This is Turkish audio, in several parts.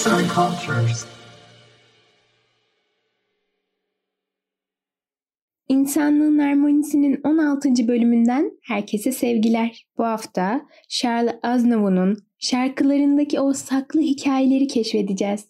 Arts and Cultures. İnsanlığın Harmonisi'nin 16. bölümünden herkese sevgiler. Bu hafta Charles Aznavour'un şarkılarındaki o saklı hikayeleri keşfedeceğiz.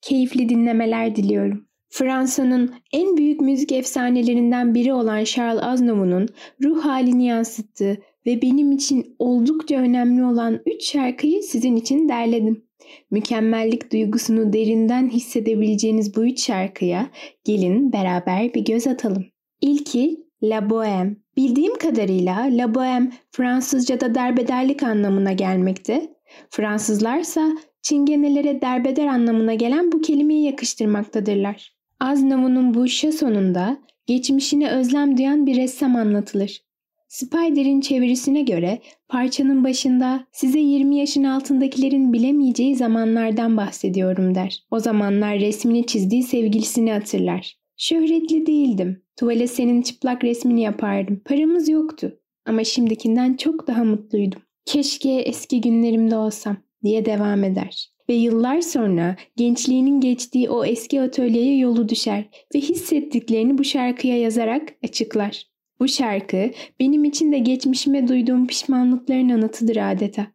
Keyifli dinlemeler diliyorum. Fransa'nın en büyük müzik efsanelerinden biri olan Charles Aznavour'un ruh halini yansıttığı ve benim için oldukça önemli olan 3 şarkıyı sizin için derledim. Mükemmellik duygusunu derinden hissedebileceğiniz bu üç şarkıya gelin beraber bir göz atalım. İlki La Bohème. Bildiğim kadarıyla La Bohème Fransızca'da derbederlik anlamına gelmekte. Fransızlarsa çingenelere derbeder anlamına gelen bu kelimeyi yakıştırmaktadırlar. Aznavur'un bu sonunda geçmişine özlem duyan bir ressam anlatılır. Spider'in çevirisine göre parçanın başında size 20 yaşın altındakilerin bilemeyeceği zamanlardan bahsediyorum der. O zamanlar resmini çizdiği sevgilisini hatırlar. Şöhretli değildim. Tuvale senin çıplak resmini yapardım. Paramız yoktu. Ama şimdikinden çok daha mutluydum. Keşke eski günlerimde olsam diye devam eder. Ve yıllar sonra gençliğinin geçtiği o eski atölyeye yolu düşer ve hissettiklerini bu şarkıya yazarak açıklar. Bu şarkı benim için de geçmişime duyduğum pişmanlıkların anıtıdır adeta.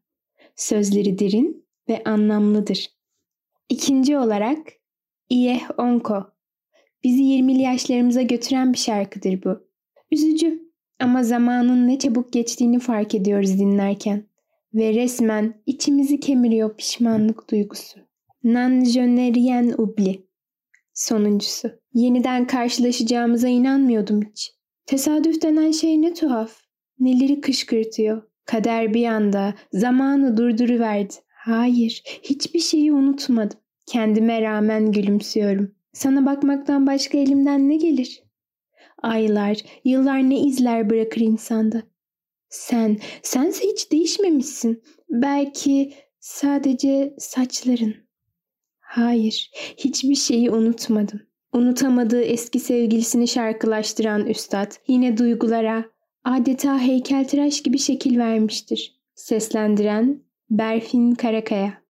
Sözleri derin ve anlamlıdır. İkinci olarak İyeh Onko. Bizi 20'li yaşlarımıza götüren bir şarkıdır bu. Üzücü ama zamanın ne çabuk geçtiğini fark ediyoruz dinlerken. Ve resmen içimizi kemiriyor pişmanlık duygusu. Nan je ne rien oubli. Sonuncusu. Yeniden karşılaşacağımıza inanmıyordum hiç. Tesadüf denen şey ne tuhaf. Neleri kışkırtıyor. Kader bir anda zamanı durduruverdi. Hayır, hiçbir şeyi unutmadım. Kendime rağmen gülümsüyorum. Sana bakmaktan başka elimden ne gelir? Aylar, yıllar ne izler bırakır insanda. Sen, sense hiç değişmemişsin. Belki sadece saçların. Hayır, hiçbir şeyi unutmadım. Unutamadığı eski sevgilisini şarkılaştıran üstad yine duygulara adeta heykeltıraş gibi şekil vermiştir. Seslendiren Berfin Karakaya